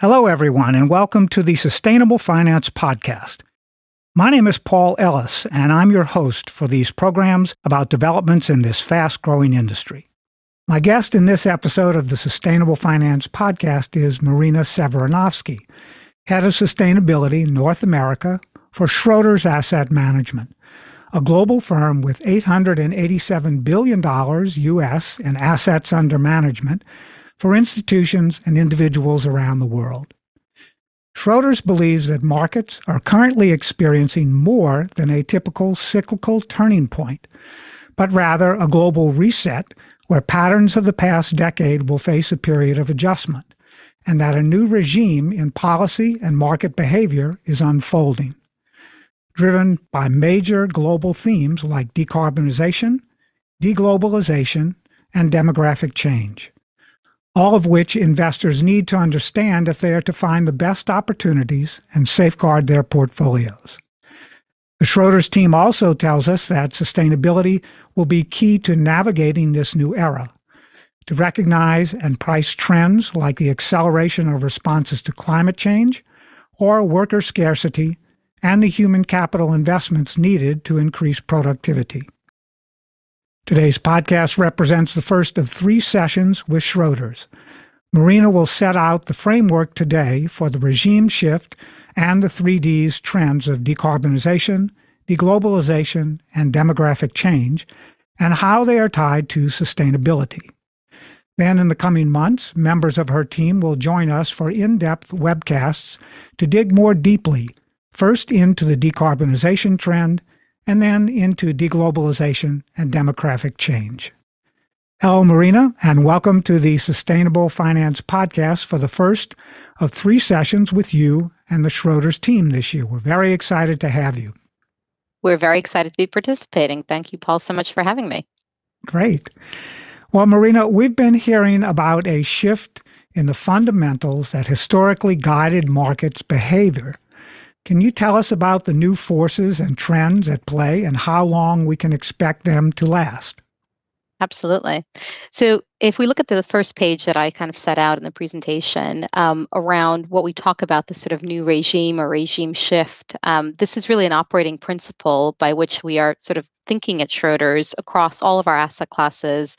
Hello, everyone, and welcome to the Sustainable Finance Podcast. My name is Paul Ellis, and I'm your host for these programs about developments in this fast growing industry. My guest in this episode of the Sustainable Finance Podcast is Marina Severinovsky, Head of Sustainability North America for Schroders Asset Management, a global firm with $887 billion US in assets under management for institutions and individuals around the world. Schroders believes that markets are currently experiencing more than a typical cyclical turning point, but rather a global reset where patterns of the past decade will face a period of adjustment, and that a new regime in policy and market behavior is unfolding. Driven by major global themes like decarbonization, deglobalization, and demographic change all of which investors need to understand if they are to find the best opportunities and safeguard their portfolios. The Schroders team also tells us that sustainability will be key to navigating this new era. To recognize and price trends like the acceleration of responses to climate change or worker scarcity and the human capital investments needed to increase productivity. Today's podcast represents the first of three sessions with Schroders. Marina will set out the framework today for the regime shift and the 3Ds trends of decarbonization, deglobalization, and demographic change, and how they are tied to sustainability. Then, in the coming months, members of her team will join us for in depth webcasts to dig more deeply, first into the decarbonization trend and then into deglobalization and demographic change. Hello, Marina, and welcome to the Sustainable Finance Podcast for the first of three sessions with you and the Schroders team this year. We're very excited to have you. We're very excited to be participating. Thank you, Paul, so much for having me. Great. Well, Marina, we've been hearing about a shift in the fundamentals that historically guided markets' behavior can you tell us about the new forces and trends at play and how long we can expect them to last? Absolutely. So, if we look at the first page that I kind of set out in the presentation um, around what we talk about, the sort of new regime or regime shift, um, this is really an operating principle by which we are sort of thinking at Schroders across all of our asset classes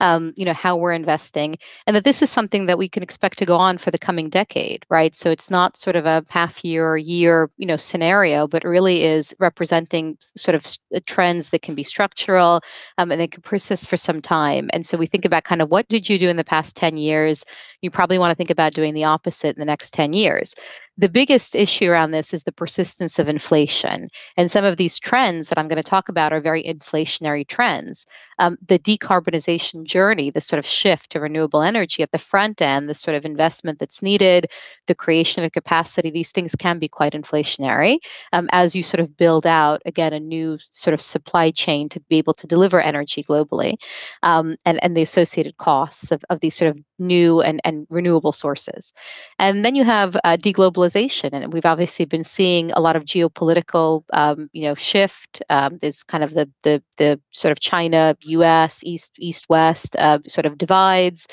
um, you know, how we're investing, and that this is something that we can expect to go on for the coming decade, right? So it's not sort of a half year or year, you know, scenario, but really is representing sort of uh, trends that can be structural um, and they can persist for some time. And so we think about kind of what did you do in the past 10 years? You probably want to think about doing the opposite in the next 10 years. The biggest issue around this is the persistence of inflation. And some of these trends that I'm going to talk about are very inflationary trends. Um, the decarbonization journey, the sort of shift to renewable energy at the front end, the sort of investment that's needed, the creation of capacity, these things can be quite inflationary um, as you sort of build out, again, a new sort of supply chain to be able to deliver energy globally um, and, and the associated costs of, of these sort of new and, and renewable sources. And then you have uh, deglobalization, and we've obviously been seeing a lot of geopolitical, um, you know, shift. Um, there's kind of the the the sort of China, U.S., East East West uh, sort of divides.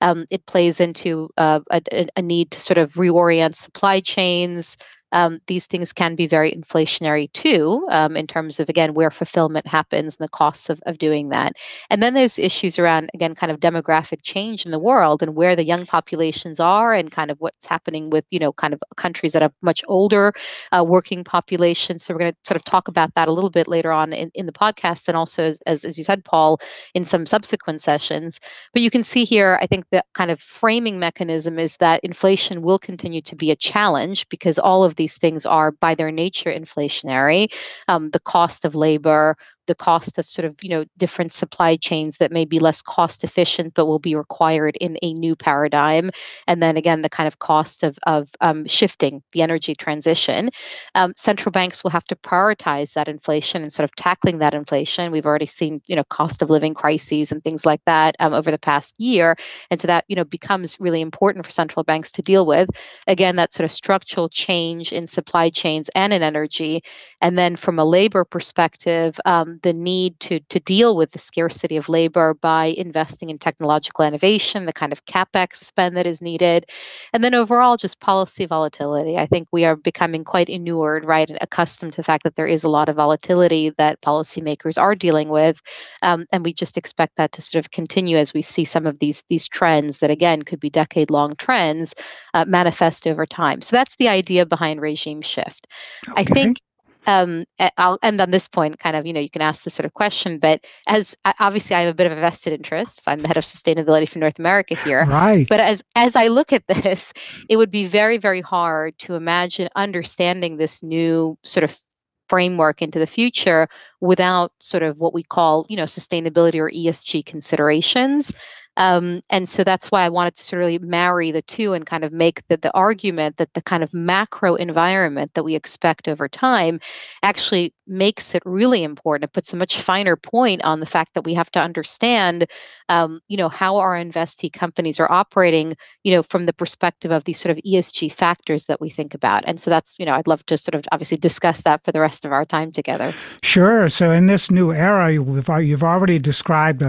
Um, it plays into uh, a, a need to sort of reorient supply chains um, these things can be very inflationary too, um, in terms of, again, where fulfillment happens and the costs of, of doing that. And then there's issues around, again, kind of demographic change in the world and where the young populations are and kind of what's happening with, you know, kind of countries that have much older uh, working populations. So we're going to sort of talk about that a little bit later on in, in the podcast and also, as, as, as you said, Paul, in some subsequent sessions. But you can see here, I think the kind of framing mechanism is that inflation will continue to be a challenge because all of these things are by their nature inflationary. Um, the cost of labor, the cost of sort of you know different supply chains that may be less cost efficient but will be required in a new paradigm. And then again the kind of cost of, of um, shifting the energy transition. Um, central banks will have to prioritize that inflation and sort of tackling that inflation. We've already seen you know cost of living crises and things like that um, over the past year. And so that you know becomes really important for central banks to deal with. Again that sort of structural change in supply chains and in energy. And then from a labor perspective um, the need to to deal with the scarcity of labor by investing in technological innovation, the kind of capex spend that is needed, and then overall just policy volatility. I think we are becoming quite inured, right, and accustomed to the fact that there is a lot of volatility that policymakers are dealing with, um, and we just expect that to sort of continue as we see some of these these trends that again could be decade long trends uh, manifest over time. So that's the idea behind regime shift. Okay. I think um, I'll end on this point. Kind of, you know, you can ask this sort of question, but as obviously I have a bit of a vested interest. I'm the head of sustainability for North America here. Right. But as as I look at this, it would be very very hard to imagine understanding this new sort of framework into the future without sort of what we call, you know, sustainability or ESG considerations. Um, and so that's why I wanted to sort of really marry the two and kind of make the, the argument that the kind of macro environment that we expect over time actually makes it really important. It puts a much finer point on the fact that we have to understand, um, you know, how our investee companies are operating, you know, from the perspective of these sort of ESG factors that we think about. And so that's, you know, I'd love to sort of obviously discuss that for the rest of our time together. Sure. So in this new era, you've, already described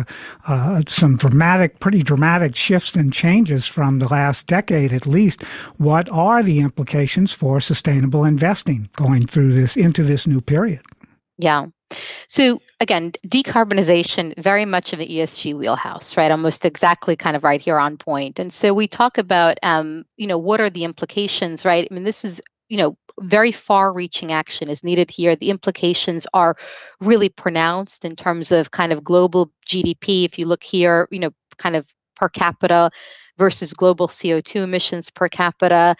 uh, some dramatic, pretty dramatic shifts and changes from the last decade at least. What are the implications for sustainable investing going through this into this new period? Yeah. So again, decarbonization very much of the ESG wheelhouse, right? Almost exactly kind of right here on point. And so we talk about, um, you know, what are the implications, right? I mean, this is, you know, very far-reaching action is needed here. The implications are really pronounced in terms of kind of global GDP. If you look here, you know, kind of per capita versus global CO2 emissions per capita.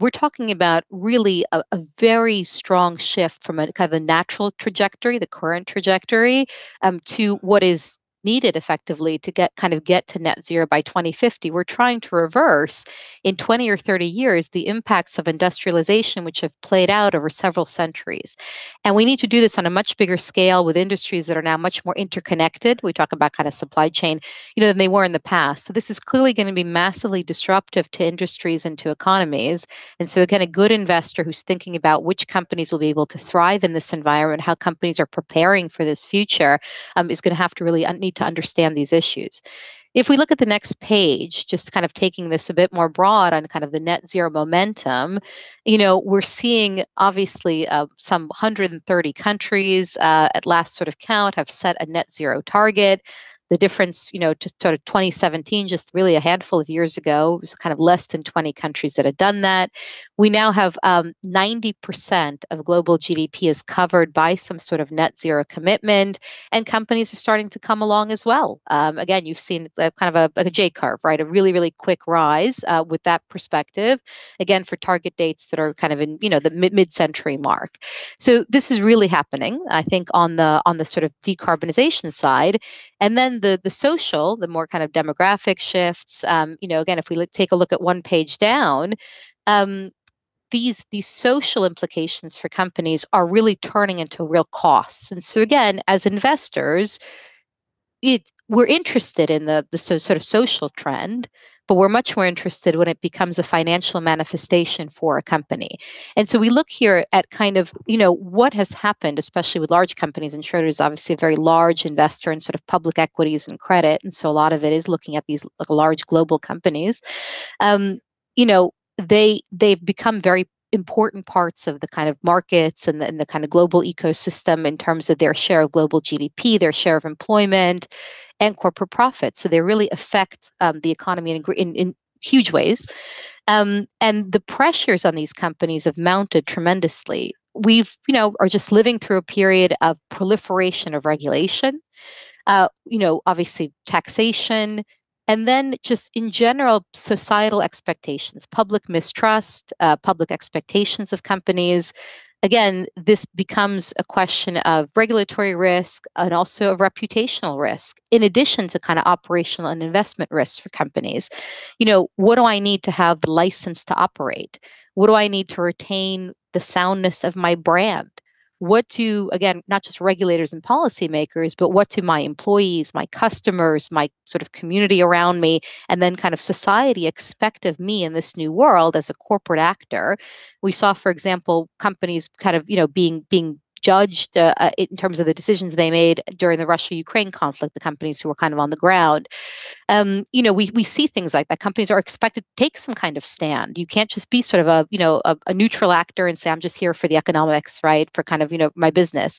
We're talking about really a, a, very strong shift from a kind of a natural trajectory, the current trajectory, um, to what is needed effectively to get kind of get to net zero by 2050 we're trying to reverse in 20 or 30 years the impacts of industrialization which have played out over several centuries. And we need to do this on a much bigger scale with industries that are now much more interconnected. We talk about kind of supply chain you know than they were in the past. So this is clearly going to be massively disruptive to industries and to economies. And so again a good investor who's thinking about which companies will be able to thrive in this environment how companies are preparing for this future um, is going to have to really need to understand these issues. If we look at the next page, just kind of taking this a bit more broad on kind of the net zero momentum, you know, we're seeing obviously uh, some 130 countries uh, at last sort of count have set a net zero target the difference, you know, just sort of 2017, just really a handful of years ago, it was kind of less than 20 countries that had done that. We now have um, 90% of global GDP is covered by some sort of net zero commitment, and companies are starting to come along as well. Um, again, you've seen a, kind of a, a J curve, right? A really, really quick rise uh, with that perspective. Again, for target dates that are kind of in, you know, the mid century mark. So this is really happening, I think, on the on the sort of decarbonization side. And then the the social, the more kind of demographic shifts. Um, you know, again, if we take a look at one page down, um, these these social implications for companies are really turning into real costs. And so again, as investors, it, we're interested in the the so, sort of social trend, but we're much more interested when it becomes a financial manifestation for a company. And so we look here at kind of, you know, what has happened, especially with large companies. And Schroder is obviously a very large investor in sort of public equities and credit. And so a lot of it is looking at these large global companies. Um, you know, they they've become very important parts of the kind of markets and the, and the, kind of global ecosystem in terms of their share of global GDP, their share of employment, and corporate profits. So they really affect um, the economy in, in, in huge ways. Um, and the pressures on these companies have mounted tremendously. We've, you know, are just living through a period of proliferation of regulation. Uh, you know, obviously taxation, and then just in general societal expectations public mistrust uh, public expectations of companies again, this becomes a question of regulatory risk and also of reputational risk, in addition to kind of operational and investment risks for companies. You know, what do I need to have the license to operate? What do I need to retain the soundness of my brand? What to again not just regulators and policymakers but what to my employees my customers my sort of community around me and then kind of society expect of me in this new world as a corporate actor. We saw for example companies kind of you know being being judged uh, uh, in terms of the decisions they made during the Russia-Ukraine conflict. The companies who were kind of on the ground, um, you know, we we see things like that. Companies are expected to take some kind of stand. You can't just be sort of a you know a, a neutral actor and say I'm just here for the economics, right? For kind of you know my business.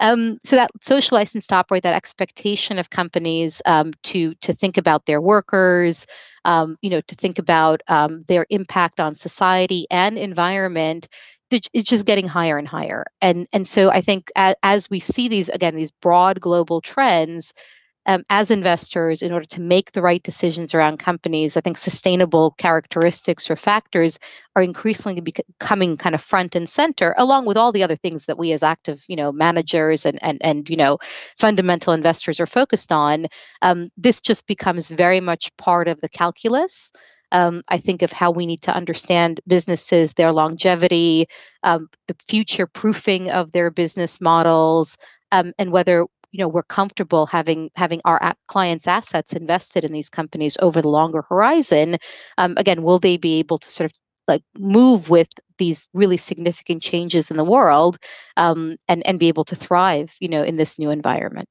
Um, so that social license to operate, that expectation of companies um, to to think about their workers, um, you know, to think about um, their impact on society and environment it's just getting higher and higher and and so i think as, as we see these again these broad global trends um, as investors, in order to make the right decisions around companies, I think sustainable characteristics or factors are increasingly becoming kind of front and center, along with all the other things that we as active, you know, managers and and and you know, fundamental investors are focused on. Um, this just becomes very much part of the calculus. Um, I think of how we need to understand businesses, their longevity, um, the future proofing of their business models, um, and whether you know we're comfortable having having our clients assets invested in these companies over the longer horizon. Um, again will they be able to sort of like move with these really significant changes in the world um, and and be able to thrive you know in this new environment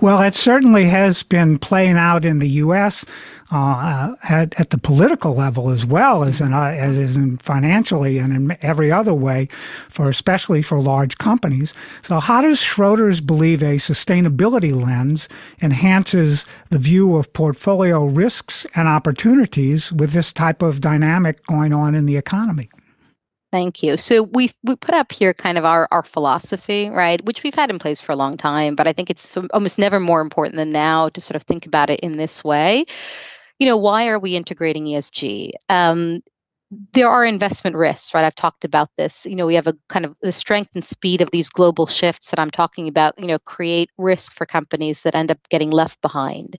well, it certainly has been playing out in the U.S. Uh, at, at the political level as well as in, uh, as in financially and in every other way, for especially for large companies. So, how does Schroders believe a sustainability lens enhances the view of portfolio risks and opportunities with this type of dynamic going on in the economy? Thank you. So we we put up here kind of our our philosophy, right, which we've had in place for a long time, but I think it's almost never more important than now to sort of think about it in this way. You know, why are we integrating ESG? Um, there are investment risks, right? I've talked about this. You know, we have a kind of the strength and speed of these global shifts that I'm talking about, you know, create risk for companies that end up getting left behind.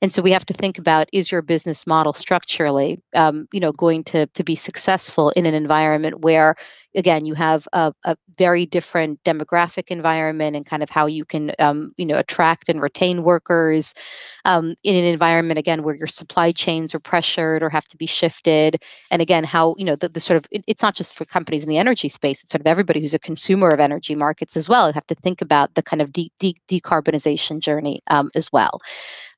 And so we have to think about is your business model structurally, um, you know, going to to be successful in an environment where again you have a, a, very different demographic environment and kind of how you can um, you know attract and retain workers um, in an environment again where your supply chains are pressured or have to be shifted. And again how you know the, the sort of it, it's not just for companies in the energy space it's sort of everybody who's a consumer of energy markets as well you have to think about the kind of de- de- decarbonization journey um, as well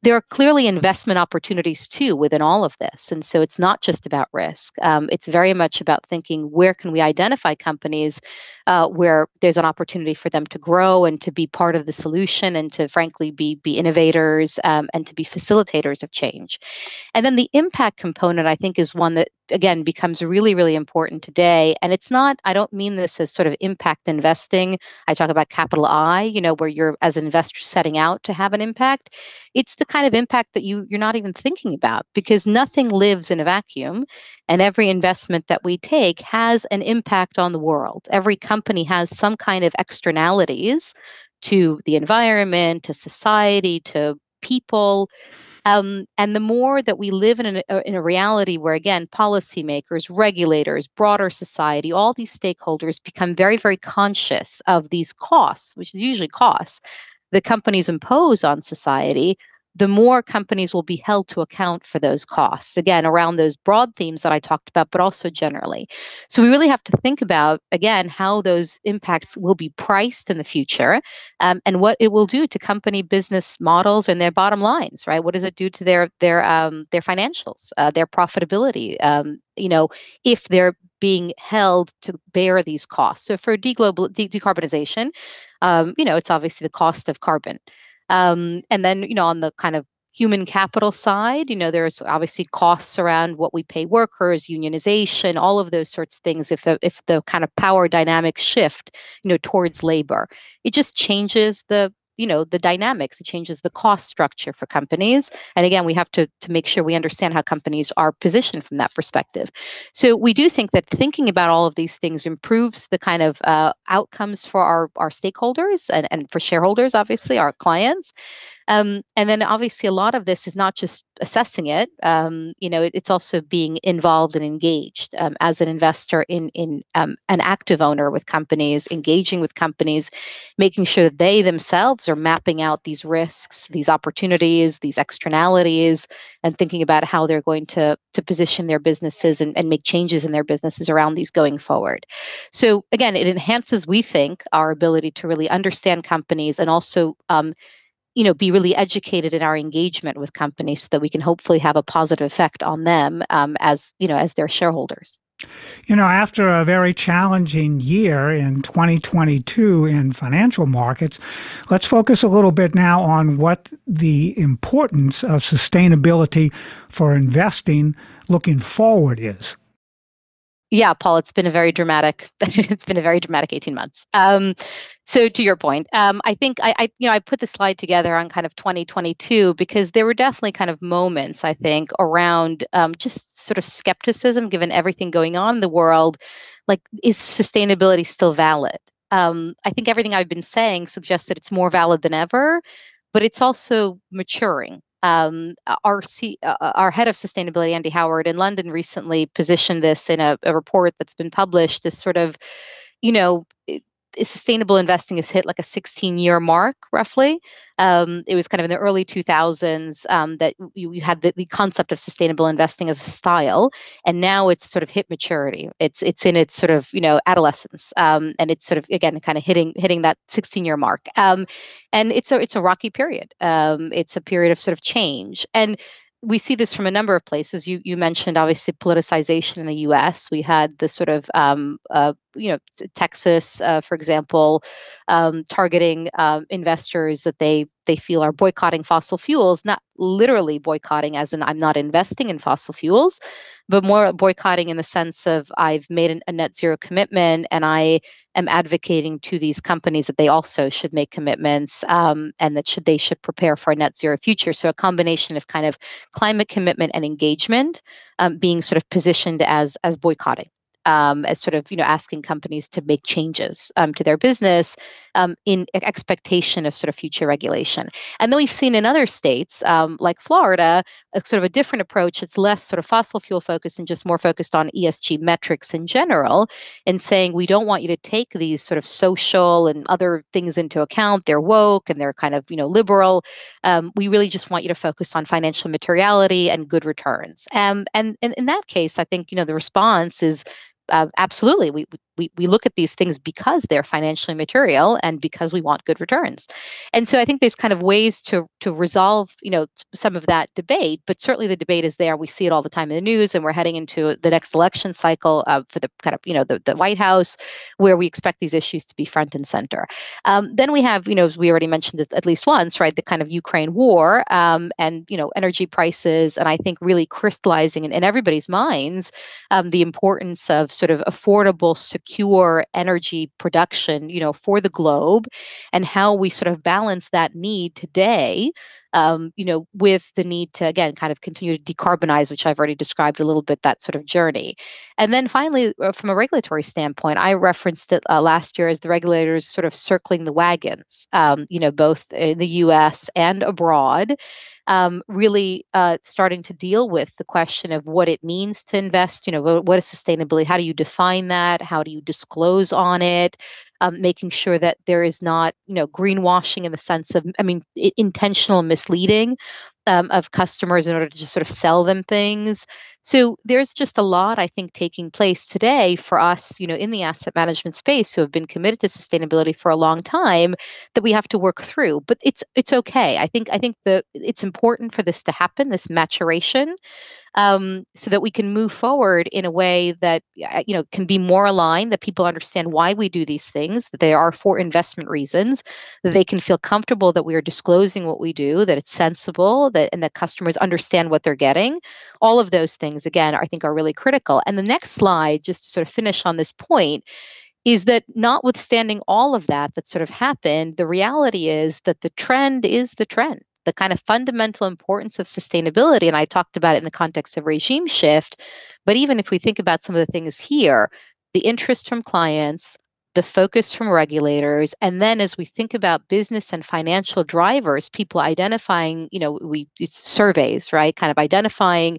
there are clearly investment opportunities too within all of this. And so it's not just about risk. Um, it's very much about thinking where can we identify companies uh, where there's an opportunity for them to grow and to be part of the solution and to frankly be be innovators um, and to be facilitators of change. And then the impact component, I think, is one that again becomes really really important today. And it's not i don't mean this as sort of impact investing. I talk about capital i you know where you're as an investor setting out to have an impact. It's the kind of impact that you you're not even thinking about because nothing lives in a vacuum. And every investment that we take has an impact on the world. Every company has some kind of externalities to the environment to society to people um, and the more that we live in a, uh, in a reality where, again, policymakers, regulators, broader society, all these stakeholders become very, very conscious of these costs, which is usually costs the companies impose on society, the more companies will be held to account for those costs. Again, around those broad themes that I talked about, but also generally. So we really have to think about, again, how those impacts will be priced in the future um, and what it will do to company business models and their bottom lines, right? What does it do to their, their, um, their financials, uh, their profitability? Um, you know, if they're being held to bear these costs. So for deglobal, de- decarbonization, um, you know, it's obviously the cost of carbon. Um, and then, you know, on the kind of human capital side, you know, there's obviously costs around what we pay workers, unionization, all of those sorts of things. If if the kind of power dynamics shift, you know, towards labor, it just changes the you know the dynamics. It changes the cost structure for companies. And again we have to to make sure we understand how companies are positioned from that perspective. So we do think that thinking about all of these things improves the kind of uh, outcomes for our our stakeholders and, and for shareholders obviously our clients Um, and then obviously a lot of this is not just assessing it. Um, you know, it, it's also being involved and engaged um, as an investor in in um, an active owner with companies, engaging with companies, making sure that they themselves are mapping out these risks, these opportunities, these externalities, and thinking about how they're going to to position their businesses and, and make changes in their businesses around these going forward. So again, it enhances, we think, our ability to really understand companies and also um, you know be really educated in our engagement with companies so that we can hopefully have a positive effect on them um, as you know as their shareholders you know after a very challenging year in 2022 in financial markets let's focus a little bit now on what the importance of sustainability for investing looking forward is yeah, Paul, it's been a very dramatic. it's been a very dramatic eighteen months. Um, so to your point, um, I think I, I, you know, I put the slide together on kind of 2022 because there were definitely kind of moments I think around um, just sort of skepticism, given everything going on in the world. Like, is sustainability still valid? Um, I think everything I've been saying suggests that it's more valid than ever, but it's also maturing um, our, C, uh, uh, our head of sustainability, Andy Howard, in London recently positioned this in a, a report that's been published as sort of, you know, sustainable investing has hit like a 16 year mark roughly. Um, it was kind of in the early 2000s um, that you, you had the, the, concept of sustainable investing as a style and now it's sort of hit maturity. It's it's in its sort of you know adolescence um, and it's sort of again kind of hitting hitting that 16 year mark. Um, and it's a it's a rocky period. Um, it's a period of sort of change. And we see this from a number of places. You you mentioned obviously politicization in the U.S. We had the sort of um, uh, you know Texas, uh, for example, um, targeting um, investors that they they feel are boycotting fossil fuels, not literally boycotting as in I'm not investing in fossil fuels, but more boycotting in the sense of I've made an, a net zero commitment and I am advocating to these companies that they also should make commitments um, and that should they should prepare for a net zero future. So a combination of kind of climate commitment and engagement um, being sort of positioned as as boycotting um, as sort of you know asking companies to make changes um, to their business um, in expectation of sort of future regulation. And then we've seen in other states um, like Florida a sort of a different approach. It's less sort of fossil fuel focused and just more focused on ESG metrics in general, and saying we don't want you to take these sort of social and other things into account. They're woke and they're kind of you know liberal. Um, we really just want you to focus on financial materiality and good returns. Um, and, and in that case, I think you know the response is uh, absolutely we, we we look at these things because they're financially material and because we want good returns. And so i think there's kind of ways to to resolve you know some of that debate but certainly the debate is there. We see it all the time in the news and we're heading into the next election cycle uh, for the kind of you know the, the white house where we expect these issues to be front and center. Um, then we have you know we already mentioned at least once right the kind of ukraine war um, and you know energy prices and i think really crystallizing in, in everybody's minds um, the importance of sort of affordable, secure energy production, you know, for the globe, and how we sort of balance that need today um, you know, with the need to again kind of continue to decarbonize, which I've already described a little bit that sort of journey. And then finally, uh, from a regulatory standpoint, I referenced it uh, last year as the regulators sort of circling the wagons, um, you know, both in the U.S. and abroad um, really uh, starting to deal with the question of what it means to invest. You know, what, what is sustainability? How do you define that? How do you disclose on it? Um, making sure that there is not, you know, greenwashing in the sense of, I mean, intentional misleading um, of customers in order to just sort of sell them things. So there's just a lot, I think, taking place today for us, you know, in the asset management space who have been committed to sustainability for a long time that we have to work through. But it's it's okay. I think I think the it's important for this to happen, this maturation, um, so that we can move forward in a way that you know can be more aligned, that people understand why we do these things, that they are for investment reasons, that they can feel comfortable that we are disclosing what we do, that it's sensible, that and that customers understand what they're getting. All of those things, again, I think are really critical. And the next slide, just to sort of finish on this point, is that notwithstanding all of that that sort of happened, the reality is that the trend is the trend the kind of fundamental importance of sustainability. And I talked about it in the context of regime shift. But even if we think about some of the things here, the interest from clients, the focus from regulators and then as we think about business and financial drivers people identifying you know we surveys right? Kind of identifying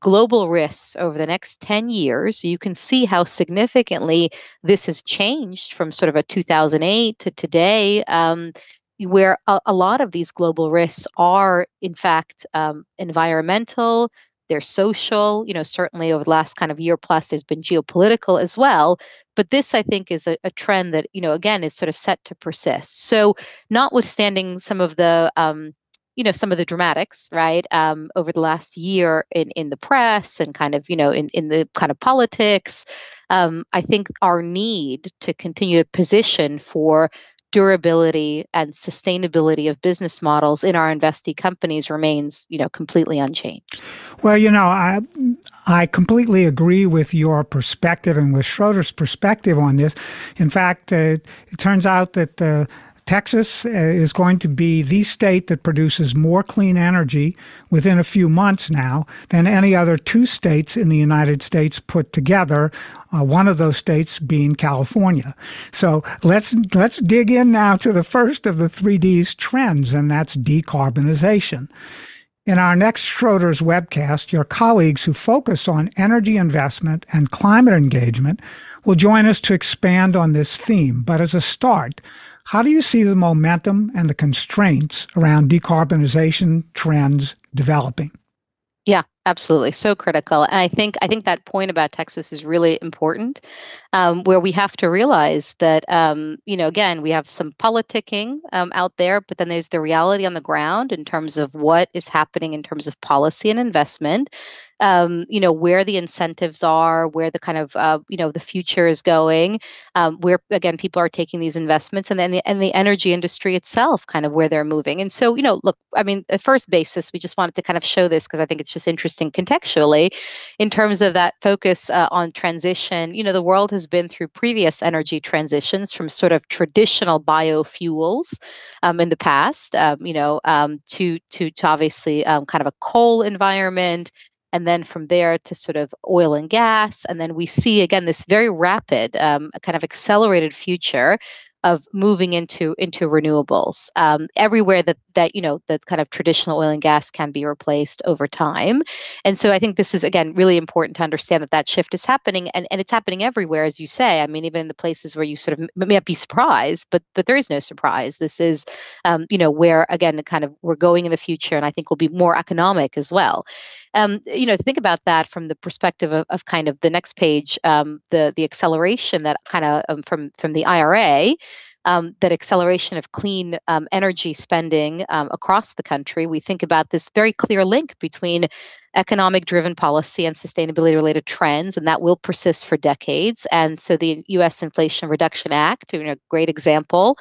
global risks over the next 10 years. You can see how significantly this has changed from sort of a 2008 to today um, where a, a, lot of these global risks are in fact um, environmental they're social you know certainly over the last kind of year plus there's been geopolitical as well but this i think is a, a trend that you know again is sort of set to persist. So notwithstanding some of the um, you know some of the dramatics right um, over the last year in in the press and kind of you know in in the kind of politics um, i think our need to continue to position for durability and sustainability of business models in our investee companies remains, you know, completely unchanged. Well, you know, I I completely agree with your perspective and with Schroders' perspective on this. In fact, uh, it turns out that uh, Texas uh, is going to be the state that produces more clean energy within a few months now than any other two states in the United States put together. Uh, one of those states being California. So let's let's dig in now to the first of the three Ds trends, and that's decarbonization. In our next Schroders webcast, your colleagues who focus on energy investment and climate engagement will join us to expand on this theme. But as a start, how do you see the momentum and the constraints around decarbonization trends developing? Yeah, absolutely. So critical. And I think I think that point about Texas is really important, um, where we have to realize that um, you know again we have some politicking um, out there, but then there's the reality on the ground in terms of what is happening in terms of policy and investment um, you know where the incentives are, where the kind of uh, you know the future is going, um, where again people are taking these investments, and then the and the energy industry itself, kind of where they're moving. And so you know, look, I mean, at first basis, we just wanted to kind of show this because I think it's just interesting contextually, in terms of that focus uh, on transition. You know, the world has been through previous energy transitions from sort of traditional biofuels um, in the past, um, you know, um, to to to obviously um, kind of a coal environment and then from there to sort of oil and gas. And then we see again this very rapid, um, kind of accelerated future of moving into into renewables um, everywhere that that you know that kind of traditional oil and gas can be replaced over time. And so i think this is again really important to understand that that shift is happening and, and it's happening everywhere as you say. I mean even in the places where you sort of may not be surprised but but there is no surprise. This is um, you know where again kind of we're going in the future and i think will be more economic as well. Um, you know, think about that from the perspective of, of kind of the next page, um, the the acceleration that kind of um, from from the IRA. Um, that acceleration of clean um, energy spending um, across the country, we think about this very clear link between economic driven policy and sustainability related trends, and that will persist for decades. And so the US Inflation Reduction Act, you know, great example.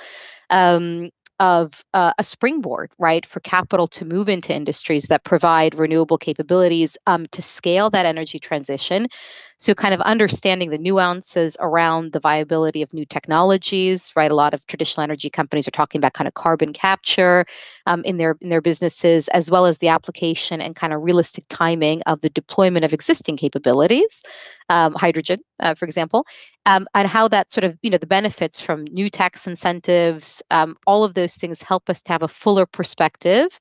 Um, of uh, a springboard, right, for capital to move into industries that provide renewable capabilities um, to scale that energy transition. So, kind of understanding the nuances around the viability of new technologies, right? A lot of traditional energy companies are talking about kind of carbon capture um, in their in their businesses, as well as the application and kind of realistic timing of the deployment of existing capabilities, um, hydrogen, uh, for example, um, and how that sort of you know the benefits from new tax incentives um, all of those things help us to have a fuller perspective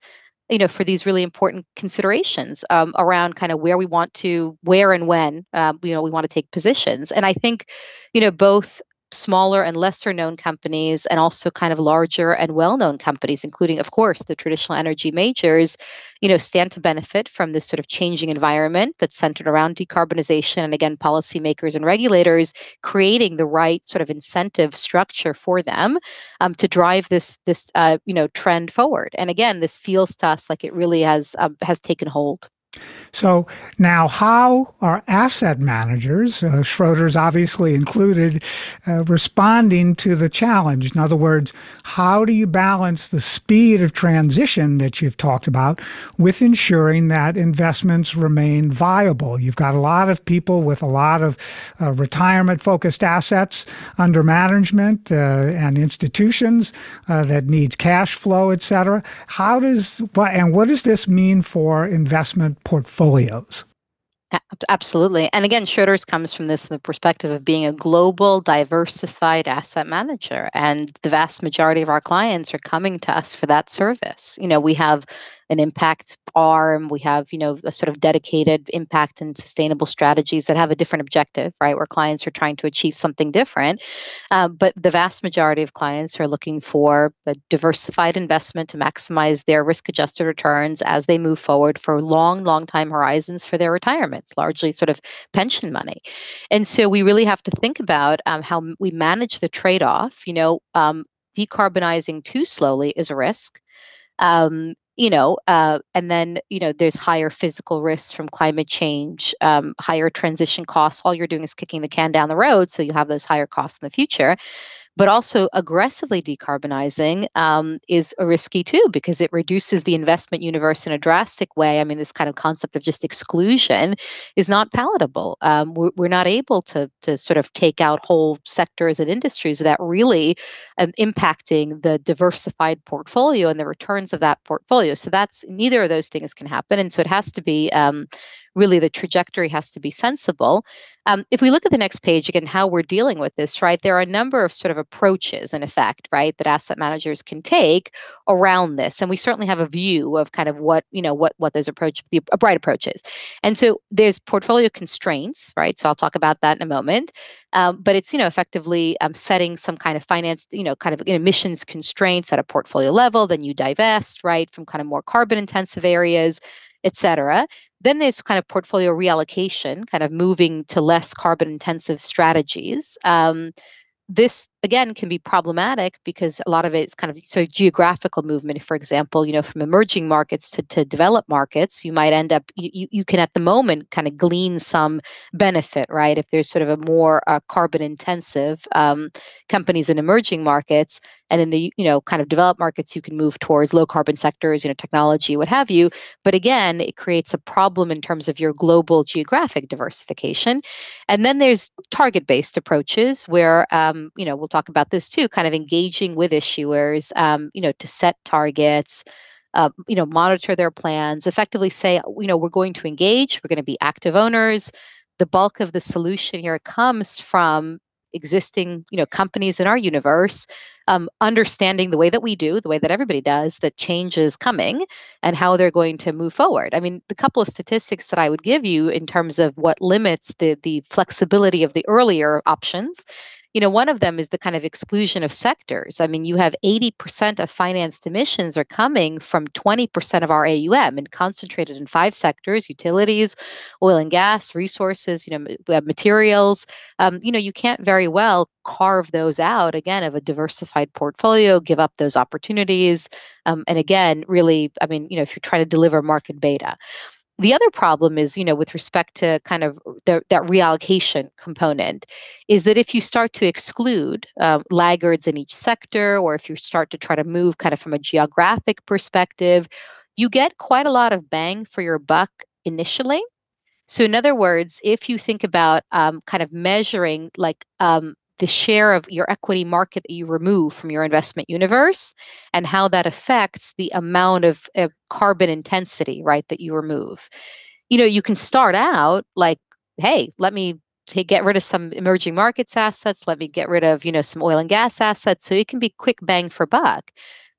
you know for these really important considerations um, around kind of where we want to where and when um, you know we want to take positions. And i think you know both smaller and lesser known companies and also kind of larger and well-known companies including of course the traditional energy majors you know stand to benefit from this sort of changing environment that's centered around decarbonization and again policymakers and regulators creating the right sort of incentive structure for them um, to drive this this uh, you know trend forward. And again this feels to us like it really has um, has taken hold so now, how are asset managers, uh, Schroders obviously included, uh, responding to the challenge? In other words, how do you balance the speed of transition that you've talked about with ensuring that investments remain viable? You've got a lot of people with a lot of uh, retirement-focused assets under management uh, and institutions uh, that need cash flow, et cetera. How does and what does this mean for investment? Portfolios? Absolutely. And again, Schroders comes from this the perspective of being a global, diversified asset manager. And the vast majority of our clients are coming to us for that service. You know, we have an impact arm. We have, you know, a sort of dedicated impact and sustainable strategies that have a different objective, right? Where clients are trying to achieve something different. Uh, but the vast majority of clients are looking for a diversified investment to maximize their risk adjusted returns as they move forward for long, long time horizons for their retirements, largely sort of pension money. And so we really have to think about um, how we manage the trade off. You know, um, decarbonizing too slowly is a risk. Um, you know, uh, and then you know there's higher physical risks from climate change, um, higher transition costs. All you're doing is kicking the can down the road, so you'll have those higher costs in the future but also aggressively decarbonizing um, is risky too because it reduces the investment universe in a drastic way. I mean, this kind of concept of just exclusion is not palatable. Um, we're, we're, not able to to sort of take out whole sectors and industries without really um, impacting the diversified portfolio and the returns of that portfolio. So that's neither of those things can happen, and so it has to be um, really the trajectory has to be sensible. Um, if we look at the next page again, how we're dealing with this, right? There are a number of sort of approaches, in effect, right, that asset managers can take around this, and we certainly have a view of kind of what you know what what those approach the bright approaches. And so there's portfolio constraints, right? So I'll talk about that in a moment. Um, but it's you know effectively um, setting some kind of finance, you know, kind of emissions constraints at a portfolio level. Then you divest, right, from kind of more carbon intensive areas et cetera. Then there's kind of portfolio reallocation, kind of moving to less carbon intensive strategies. Um, this again can be problematic because a lot of it is kind of so geographical movement for example you know from emerging markets to, to developed markets you might end up you, you can at the moment kind of glean some benefit right if there's sort of a more uh, carbon intensive um, companies in emerging markets and in the you know kind of developed markets you can move towards low carbon sectors you know technology what have you but again it creates a problem in terms of your global geographic diversification and then there's target based approaches where um, you know we'll talk about this too, kind of engaging with issuers, um, you know, to set targets, uh, you know, monitor their plans, effectively say, you know, we're going to engage, we're going to be active owners. The bulk of the solution here comes from existing, you know, companies in our universe, um, understanding the way that we do, the way that everybody does, that change is coming, and how they're going to move forward. I mean, the couple of statistics that I would give you in terms of what limits the the flexibility of the earlier options you know, one of them is the kind of exclusion of sectors. I mean, you have 80% of financed emissions are coming from 20% of our AUM and concentrated in five sectors utilities, oil and gas, resources, you know, materials. Um, you know, you can't very well carve those out again of a diversified portfolio, give up those opportunities. Um, and again, really, I mean, you know, if you're trying to deliver market beta the other problem is you know with respect to kind of the, that reallocation component is that if you start to exclude um, laggards in each sector or if you start to try to move kind of from a geographic perspective you get quite a lot of bang for your buck initially. So in other words if you think about um, kind of measuring like um, the share of your equity market that you remove from your investment universe and how that affects the amount of, of carbon intensity, right, that you remove. You know, you can start out like, hey, let me take get rid of some emerging markets assets, let me get rid of, you know, some oil and gas assets. So it can be quick bang for buck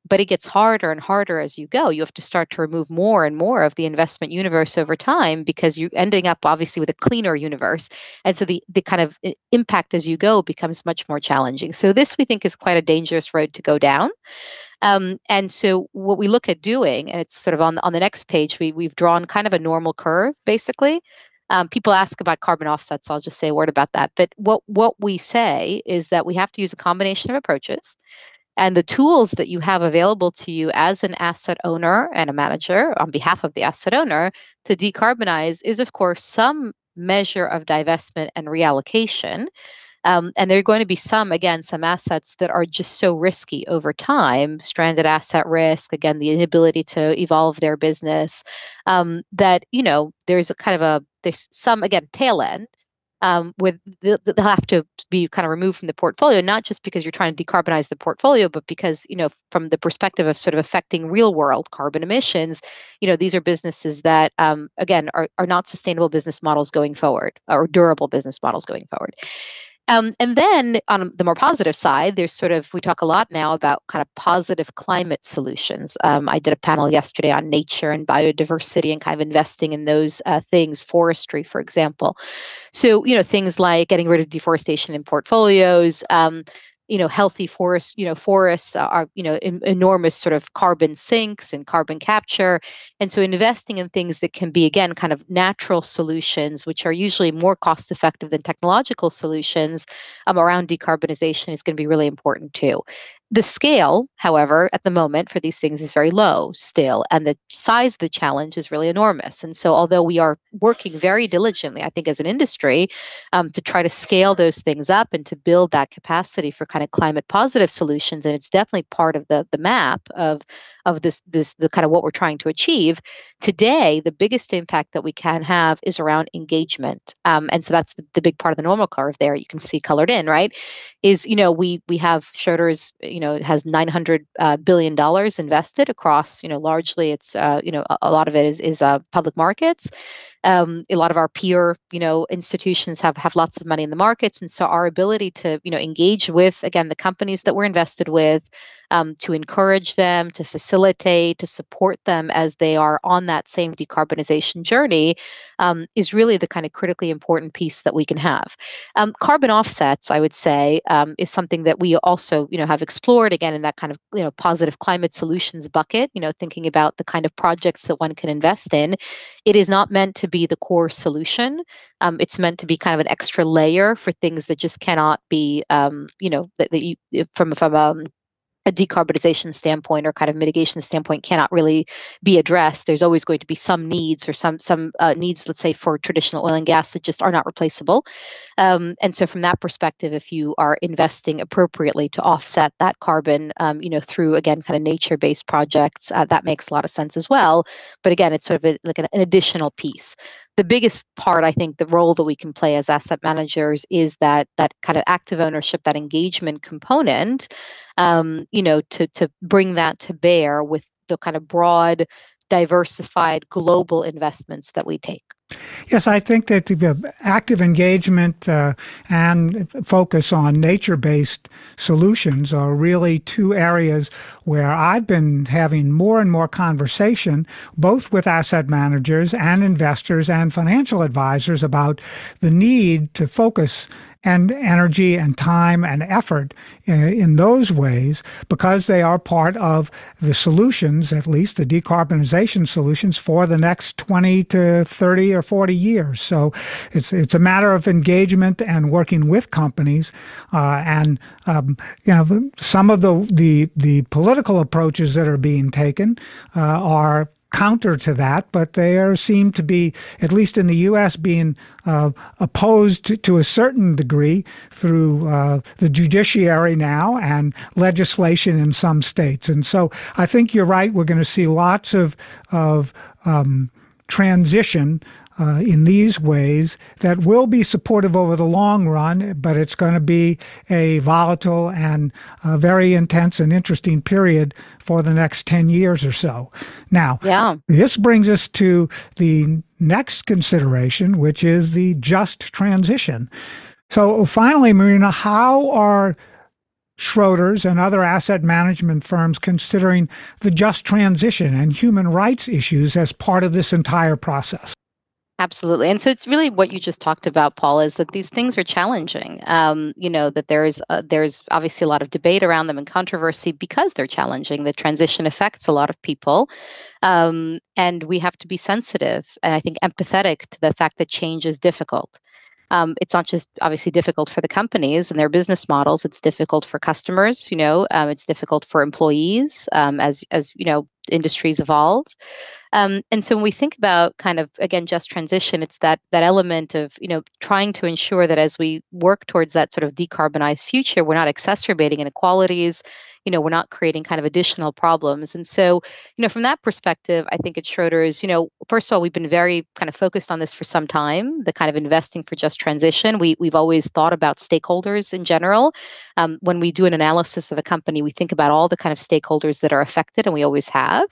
but it gets harder and harder as you go. You have to start to remove more and more of the investment universe over time because you're ending up obviously with a cleaner universe. And so the, the kind of impact as you go becomes much more challenging. So this we think is quite a dangerous road to go down. Um, and so what we look at doing, and it's sort of on, on the next page, we, we've drawn kind of a normal curve basically. Um, people ask about carbon offsets, so I'll just say a word about that. But what what we say is that we have to use a combination of approaches and the tools that you have available to you as an asset owner and a manager on behalf of the asset owner to decarbonize is, of course, some measure of divestment and reallocation. Um, and there are going to be some, again, some assets that are just so risky over time, stranded asset risk, again, the inability to evolve their business, um, that, you know, there's a kind of a, there's some, again, tail end um, with they'll have to be kind of removed from the portfolio, not just because you're trying to decarbonize the portfolio, but because you know from the perspective of sort of affecting real world carbon emissions, you know these are businesses that um, again are are not sustainable business models going forward or durable business models going forward. Um, and then on the more positive side, there's sort of, we talk a lot now about kind of positive climate solutions. Um, I did a panel yesterday on nature and biodiversity and kind of investing in those uh, things, forestry, for example. So, you know, things like getting rid of deforestation in portfolios, um, you know healthy forests you know forests are you know enormous sort of carbon sinks and carbon capture. And so investing in things that can be again kind of natural solutions which are usually more cost effective than technological solutions um, around decarbonization is going to be really important too the scale, however, at the moment for these things is very low still, and the size of the challenge is really enormous. And so, although we are working very diligently, I think, as an industry, um, to try to scale those things up and to build that capacity for kind of climate positive solutions, and it's definitely part of the the map of of this this the kind of what we're trying to achieve today the biggest impact that we can have is around engagement um, and so that's the, the big part of the normal curve there you can see colored in right is you know we we have Schroders you know has 900 uh, billion dollars invested across you know largely it's uh, you know a, a, lot of it is is uh, public markets um, a lot of our peer you know institutions have have lots of money in the markets and so our ability to you know engage with again the companies that we're invested with um, to encourage them, to facilitate, to support them as they are on that same decarbonization journey um, is really the kind of critically important piece that we can have. Um, carbon offsets, I would say, um, is something that we also, you know, have explored again in that kind of, you know, positive climate solutions bucket. You know, thinking about the kind of projects that one can invest in. It is not meant to be the core solution. Um, it's meant to be kind of an extra layer for things that just cannot be, um, you know, that, that you from from um, a decarbonization standpoint or kind of mitigation standpoint cannot really be addressed. There's always going to be some needs or some some uh, needs let's say for traditional oil and gas that just are not replaceable. Um, and so from that perspective if you are investing appropriately to offset that carbon um, you know through again kind of nature based projects uh, that makes a lot of sense as well. But again it's sort of a, like an, an additional piece the biggest part i think the role that we can play as asset managers is that that kind of active ownership that engagement component um, you know to to bring that to bear with the kind of broad diversified global investments that we take Yes, I think that the active engagement uh, and focus on nature based solutions are really two areas where I've been having more and more conversation, both with asset managers and investors and financial advisors, about the need to focus and energy and time and effort in, in, those ways because they are part of the solutions, at least the decarbonization solutions for the next 20 to 30 or 40 years. So it's it's a matter of engagement and working with companies. Uh, and um, you know, some of the, the, the political approaches that are being taken uh, are counter to that, but they are, seem to be, at least in the U.S., being uh, opposed to, to, a certain degree through uh, the judiciary now and legislation in some states. And so I think you're right. We're going to see lots of of um, transition uh, in these ways that will be supportive over the long run, but it's going to be a volatile and uh, very intense and interesting period for the next 10 years or so. Now, yeah. this brings us to the next consideration, which is the just transition. So, finally, Marina, how are Schroders and other asset management firms considering the just transition and human rights issues as part of this entire process? Absolutely. And so it's really what you just talked about, Paul, is that these things are challenging. Um, you know, that there's uh, there's obviously a lot of debate around them and controversy because they're challenging. The transition affects a lot of people. Um, and we have to be sensitive and I think empathetic to the fact that change is difficult. Um, it's not just obviously difficult for the companies and their business models. It's difficult for customers. You know, um, it's difficult for employees um, as as you know industries evolve. Um, and so when we think about kind of again just transition, it's that that element of you know trying to ensure that as we work towards that sort of decarbonized future, we're not exacerbating inequalities, you know we're not creating kind of additional problems. And so you know from that perspective i think at schroders you know first of all we've been very kind of focused on this for some time the kind of investing for just transition. We, we've always thought about stakeholders in general. Um, when we do an analysis of a company we think about all the kind of stakeholders that are affected and we always have.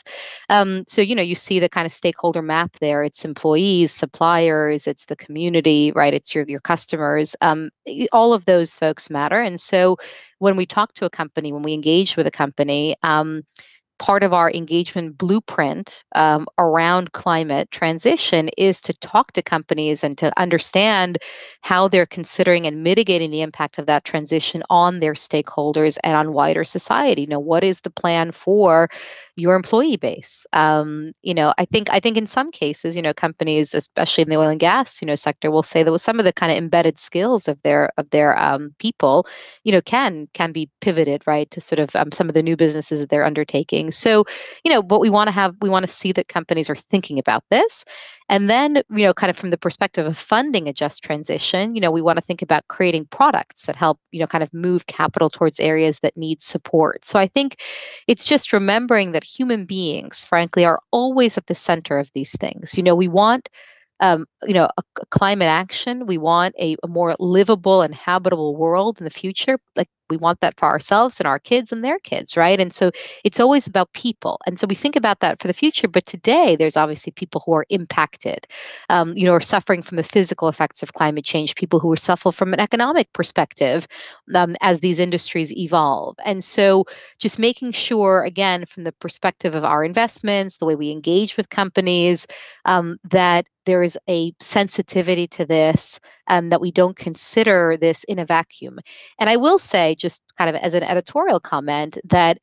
Um, so you know you see the kind of stakeholder map there. It's employees suppliers it's the community right? It's your your customers. Um, all of those folks matter. And so when we talk to a company, when we engage with a company, um, part of our engagement blueprint um, around climate transition is to talk to companies and to understand how they're considering and mitigating the impact of that transition on their stakeholders and on wider society. You know, what is the plan for your employee base? Um, you know, I think I think in some cases, you know, companies, especially in the oil and gas, you know, sector, will say that some of the kind of embedded skills of their of their um, people, you know, can can be pivoted right to sort of um, some of the new businesses that they're undertaking so, you know, what we want to have, we want to see that companies are thinking about this. And then, you know, kind of from the perspective of funding a just transition, you know, we want to think about creating products that help, you know, kind of move capital towards areas that need support. So I think it's just remembering that human beings, frankly, are always at the center of these things. You know, we want um, you know, a, a climate action. We want a, a, more livable and habitable world in the future. Like we want that for ourselves and our kids and their kids right and so it's always about people and so we think about that for the future but today there's obviously people who are impacted um, you know are suffering from the physical effects of climate change people who are suffering from an economic perspective um, as these industries evolve and so just making sure again from the perspective of our investments the way we engage with companies um, that there is a sensitivity to this um, that we don't consider this in a vacuum. And I will say, just kind of as an editorial comment, that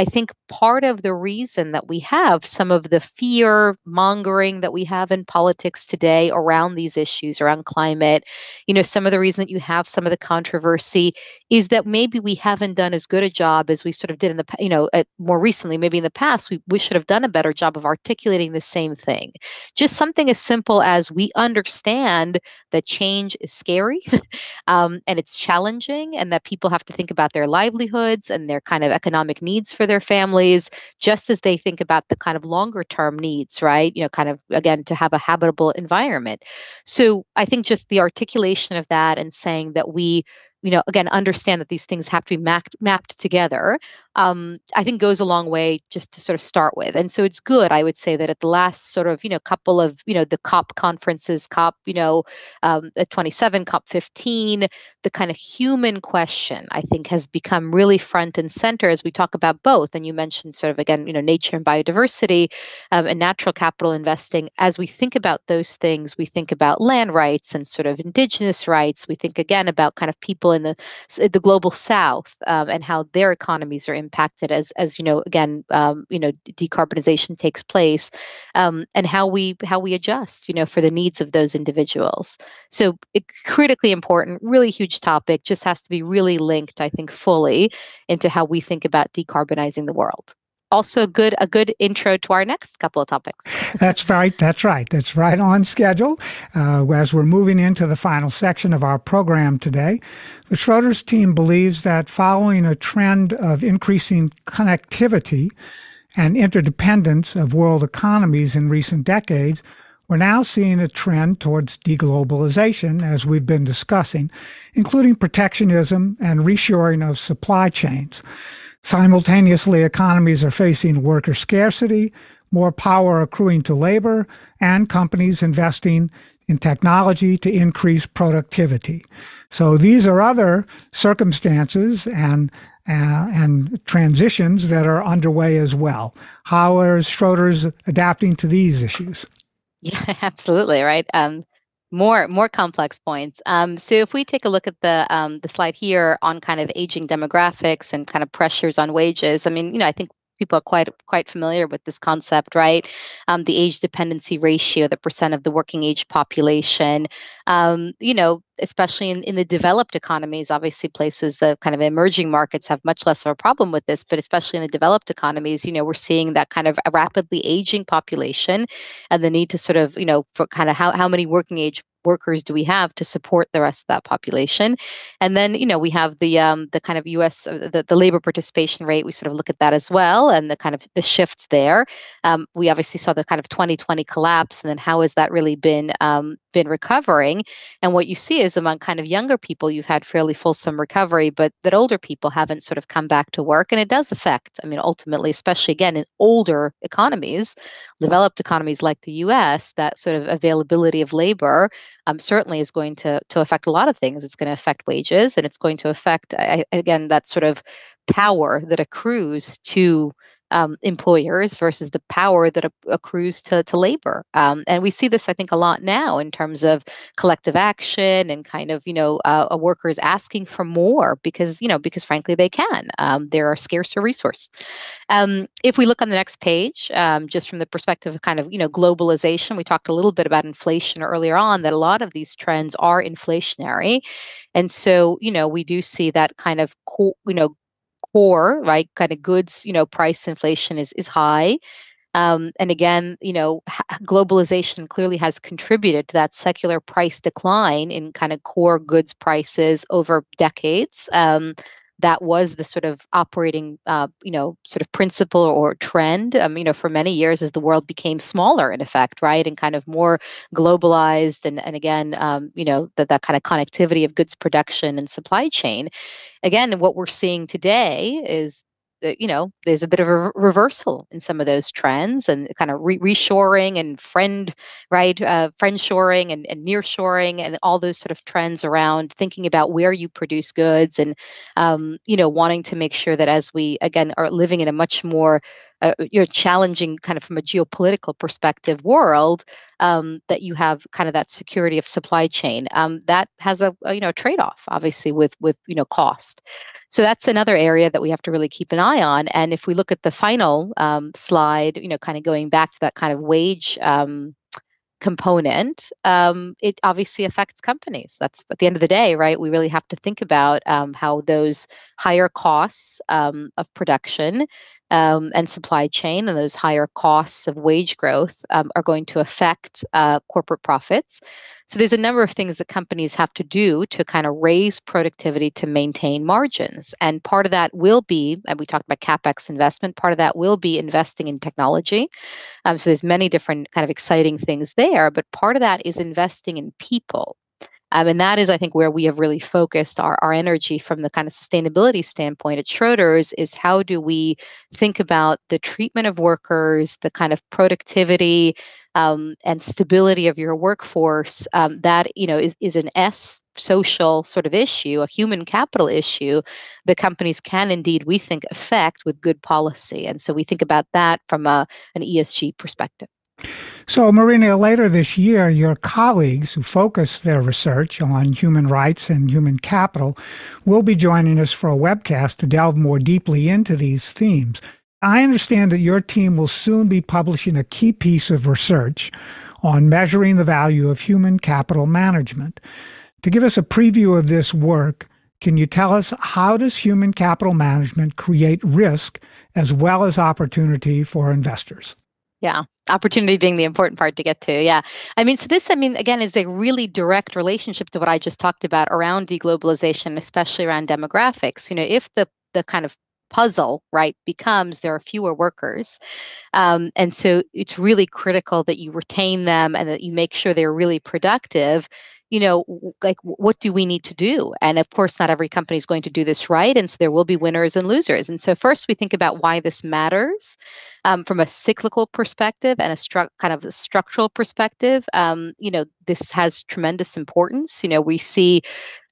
I think part of the reason that we have some of the fear mongering that we have in politics today around these issues, around climate, you know, some of the reason that you have some of the controversy is that maybe we haven't done as good a job as we sort of did in the, you know, at, more recently, maybe in the past, we, we should have done a better job of articulating the same thing. Just something as simple as we understand that change is scary um, and it's challenging and that people have to think about their livelihoods and their kind of economic needs for their families, just as they think about the kind of longer term needs, right? You know, kind of again, to have a habitable environment. So I think just the articulation of that and saying that we you know again understand that these things have to be mapped mapped together um, I think goes a long way just to sort of start with. And so it's good, I would say, that at the last sort of, you know, couple of, you know, the COP conferences, COP, you know, um, 27, COP 15, the kind of human question, I think, has become really front and center as we talk about both. And you mentioned sort of, again, you know, nature and biodiversity um, and natural capital investing. As we think about those things, we think about land rights and sort of indigenous rights. We think again about kind of people in the, the global south um, and how their economies are impacted as as you know again um, you know decarbonization takes place um, and how we how we adjust you know for the needs of those individuals. So it, critically important really huge topic just has to be really linked i think fully into how we think about decarbonizing the world also good a good intro to our next couple of topics. that's right. That's right. That's right on schedule. Uh, as we're moving into the final section of our program today, the Schroders team believes that following a trend of increasing connectivity and interdependence of world economies in recent decades, we're now seeing a trend towards deglobalization, as we've been discussing, including protectionism and reshoring of supply chains. Simultaneously, economies are facing worker scarcity, more power accruing to labor, and companies investing in technology to increase productivity. So these are other circumstances and uh, and transitions that are underway as well. How is Schroders adapting to these issues? Yeah, absolutely right. Um, more more complex points. Um, so if we take a look at the um, the slide here on kind of aging demographics and kind of pressures on wages, I mean, you know, I think people are quite quite familiar with this concept, right? Um, the age dependency ratio, the percent of the working age population. Um, you know, especially in, in the developed economies, obviously places the kind of emerging markets have much less of a problem with this, but especially in the developed economies, you know, we're seeing that kind of rapidly aging population and the need to sort of, you know, for kind of how, how many working age workers do we have to support the rest of that population? And then, you know, we have the um, the kind of U.S. Uh, the, the labor participation rate. We sort of look at that as well, and the kind of the shifts there. Um, we obviously saw the kind of 2020 collapse, and then how has that really been um, been recovering? And what you see is among kind of younger people, you've had fairly fulsome recovery, but that older people haven't sort of come back to work, and it does affect. I mean, ultimately, especially again in older economies, developed economies like the U.S., that sort of availability of labor um, certainly is going to to affect a lot of things. It's going to affect wages, and it's going to affect again that sort of power that accrues to um, employers versus the power that accrues to, to labor. Um, and we see this, I think, a lot now in terms of collective action and kind of, you know, uh, workers asking for more because, you know, because frankly they can. Um, they're a scarcer resource. Um, if we look on the next page, um, just from the perspective of kind of, you know, globalization, we talked a little bit about inflation earlier on, that a lot of these trends are inflationary. And so, you know, we do see that kind of, you know, core, right, kind of goods, you know, price inflation is is high. Um, and again, you know, globalization clearly has contributed to that secular price decline in kind of core goods prices over decades. Um, that was the sort of operating, uh, you know, sort of principle or trend, um, you know, for many years as the world became smaller, in effect, right, and kind of more globalized, and and again, um, you know, that that kind of connectivity of goods production and supply chain. Again, what we're seeing today is you know, there's a bit of a reversal in some of those trends and kind of re- reshoring and friend, right, uh, friend shoring and, and near shoring and all those sort of trends around thinking about where you produce goods and, um, you know, wanting to make sure that as we, again, are living in a much more uh, you know, challenging kind of from a geopolitical perspective world um, that you have kind of that security of supply chain um, that has a, a you know trade-off obviously with with you know cost so that's another area that we have to really keep an eye on. And if we look at the final um, slide, you know, kind of going back to that kind of wage um, component, um, it obviously affects companies. That's at the end of the day, right? We really have to think about um, how those higher costs um, of production um, and supply chain and those higher costs of wage growth um, are going to affect uh, corporate profits. So there's a number of things that companies have to do to kind of raise productivity to maintain margins. And part of that will be, and we talked about capex investment. Part of that will be investing in technology. Um, so there's many different kind of exciting things there, but part of that is investing in people. Um, and that is, I think, where we have really focused our, our energy from the kind of sustainability standpoint at Schroders is how do we think about the treatment of workers, the kind of productivity um, and stability of your workforce. Um, that, you know, is, is an S social sort of issue, a human capital issue that companies can indeed, we think, affect with good policy. And so we think about that from a, an ESG perspective. So, Marina, later this year, your colleagues who focus their research on human rights and human capital will be joining us for a webcast to delve more deeply into these themes. I understand that your team will soon be publishing a key piece of research on measuring the value of human capital management. To give us a preview of this work, can you tell us how does human capital management create risk as well as opportunity for investors? Yeah, opportunity being the important part to get to. Yeah. I mean, so this, I mean, again, is a really direct relationship to what I just talked about around deglobalization, especially around demographics. You know, if the the kind of puzzle right becomes there are fewer workers um, and so it's really critical that you retain them and that you make sure they're really productive you know, like what do we need to do? And of course, not every company is going to do this right. And so there will be winners and losers. And so first we think about why this matters um, from a cyclical perspective and a stru- kind of a structural perspective. Um, you know, this has tremendous importance. You know, we see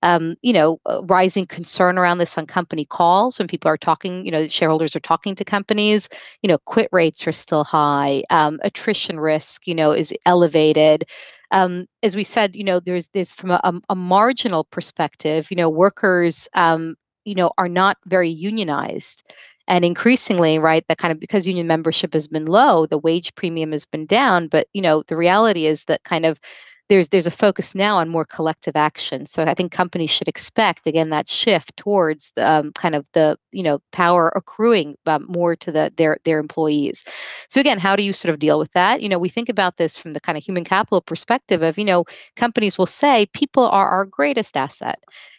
um, you know, rising concern around this on company calls when people are talking, you know, shareholders are talking to companies, you know, quit rates are still high, um, attrition risk, you know, is elevated um, as we said, you know, there's this from a, a marginal perspective, you know, workers, um, you know, are not very unionized, and increasingly, right, that kind of because union membership has been low, the wage premium has been down. But you know, the reality is that kind of there's there's a focus now on more collective action. So I think companies should expect again that shift towards um, kind of the you know power accruing um, more to the their their employees. So again, how do you sort of deal with that? You know, we think about this from the kind of human capital perspective of you know companies will say people are our greatest asset,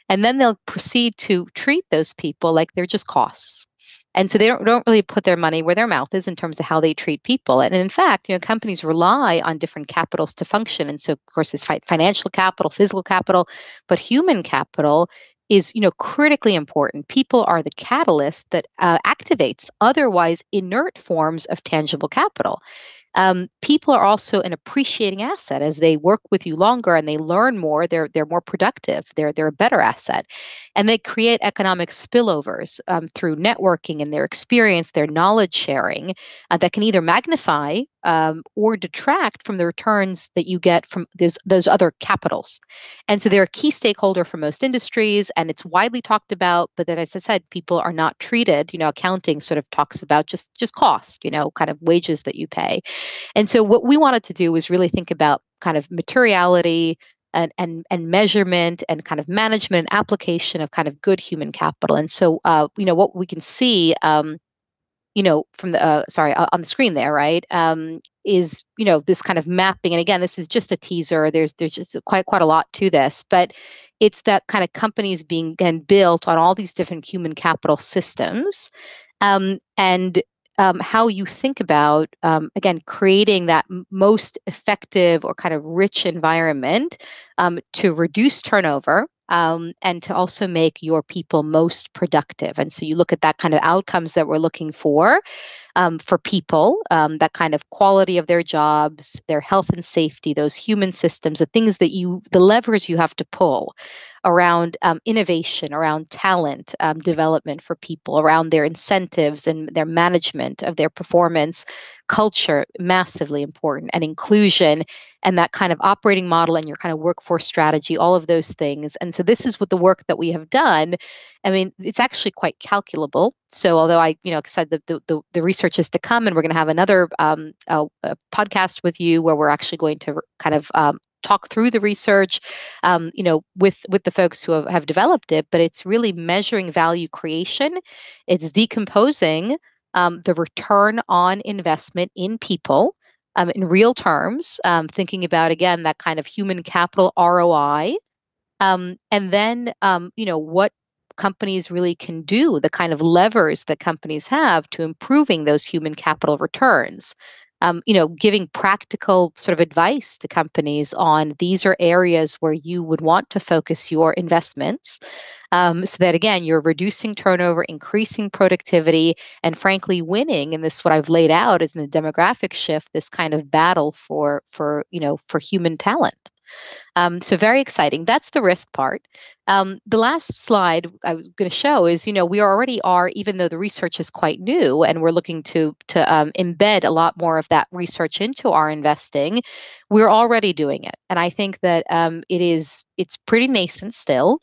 and then they'll proceed to treat those people like they're just costs and so they don't, don't really put their money where their mouth is in terms of how they treat people. And in fact, you know, companies rely on different capitals to function. And so, of course, there's financial capital, physical capital, but human capital is you know critically important people are the catalyst that uh, activates otherwise inert forms of tangible capital um, people are also an appreciating asset as they work with you longer and they learn more they're they're more productive they're they're a better asset. And they create economic spillovers um, through networking and their experience their knowledge sharing uh, that can either magnify um, or detract from the returns that you get from those, those other capitals. And so they're a key stakeholder for most industries and it's widely talked about, but then as I said, people are not treated, you know, accounting sort of talks about just just cost, you know, kind of wages that you pay. And so what we wanted to do was really think about kind of materiality, and, and and measurement and kind of management and application of kind of good human capital. And so, uh, you know, what we can see um, you know from the uh, sorry on the screen there right um, is you know this kind of mapping and again this is just a teaser there's there's just quite quite a lot to this but it's that kind of companies being again built on all these different human capital systems um, and um, how you think about um, again creating that most effective or kind of rich environment um, to reduce turnover um, and to also make your people most productive. And so you look at that kind of outcomes that we're looking for um, for people, um, that kind of quality of their jobs, their health and safety, those human systems, the things that you, the levers you have to pull around um, innovation, around talent um, development for people, around their incentives and their management of their performance, culture, massively important, and inclusion, and that kind of operating model and your kind of workforce strategy, all of those things. And so this is what the work that we have done. I mean, it's actually quite calculable. So although I, you know, said the the, the, research is to come, and we're going to have another um, uh, podcast with you where we're actually going to kind of um, talk through the research um, you know with with the folks who have, have developed it but it's really measuring value creation it's decomposing um, the return on investment in people um, in real terms um, thinking about again that kind of human capital roi um, and then um, you know what companies really can do the kind of levers that companies have to improving those human capital returns um, you know, giving practical sort of advice to companies on these are areas where you would want to focus your investments. Um, so that again, you're reducing turnover, increasing productivity, and frankly, winning. And this, what I've laid out, is in the demographic shift, this kind of battle for for you know for human talent. Um, so very exciting. That's the risk part. Um, the last slide I was going to show is, you know, we already are, even though the research is quite new, and we're looking to to um, embed a lot more of that research into our investing. We're already doing it, and I think that um, it is it's pretty nascent still,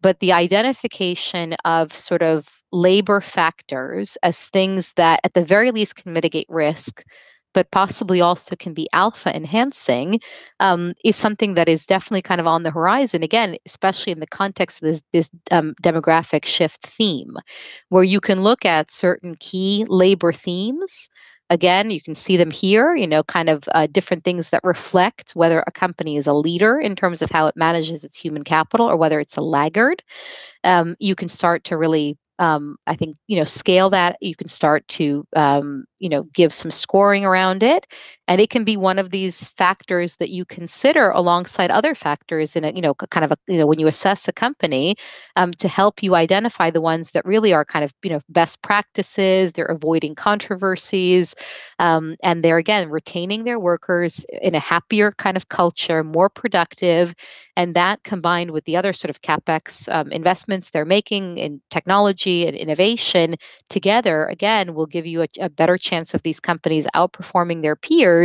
but the identification of sort of labor factors as things that, at the very least, can mitigate risk but possibly also can be alpha enhancing, um, is something that is definitely kind of on the horizon. Again, especially in the context of this, this um, demographic shift theme, where you can look at certain key labor themes. Again, you can see them here, you know, kind of uh, different things that reflect whether a company is a leader in terms of how it manages its human capital or whether it's a laggard. Um, you can start to really um, I think you know scale that. You can start to um, you know give some scoring around it, and it can be one of these factors that you consider alongside other factors in a you know kind of a you know when you assess a company um, to help you identify the ones that really are kind of you know best practices. They're avoiding controversies, um, and they're again retaining their workers in a happier kind of culture, more productive, and that combined with the other sort of capex um, investments they're making in technology and innovation together, again, will give you a, a, better chance of these companies outperforming their peers,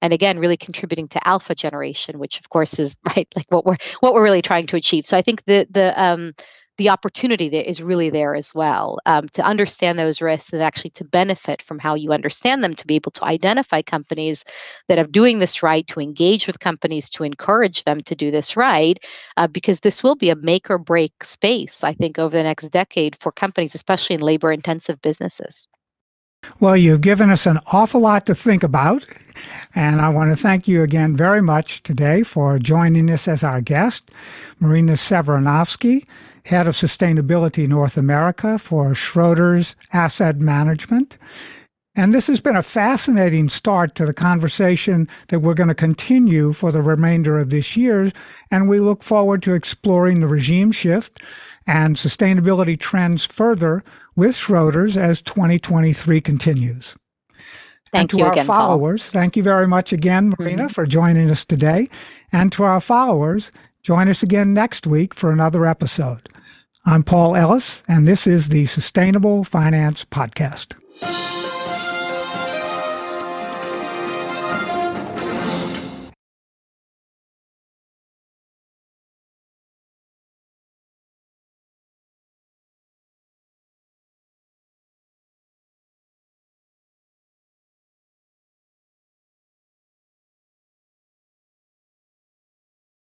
and again, really contributing to alpha generation, which of course is right like what we're what we're really trying to achieve. So I think the the um, the opportunity that is really there as well um, to understand those risks and actually to benefit from how you understand them to be able to identify companies that are doing this right to engage with companies to encourage them to do this right uh, because this will be a make or break space i think over the next decade for companies especially in labor intensive businesses well, you've given us an awful lot to think about. And I want to thank you again very much today for joining us as our guest, Marina Severinovsky, Head of Sustainability North America for Schroders Asset Management. And this has been a fascinating start to the conversation that we're going to continue for the remainder of this year. And we look forward to exploring the regime shift and sustainability trends further with Schroders as 2023 continues. Thank and to our again, followers, Paul. thank you very much again, Marina, mm-hmm. for joining us today. And to our followers, join us again next week for another episode. I'm Paul Ellis, and this is the Sustainable Finance Podcast.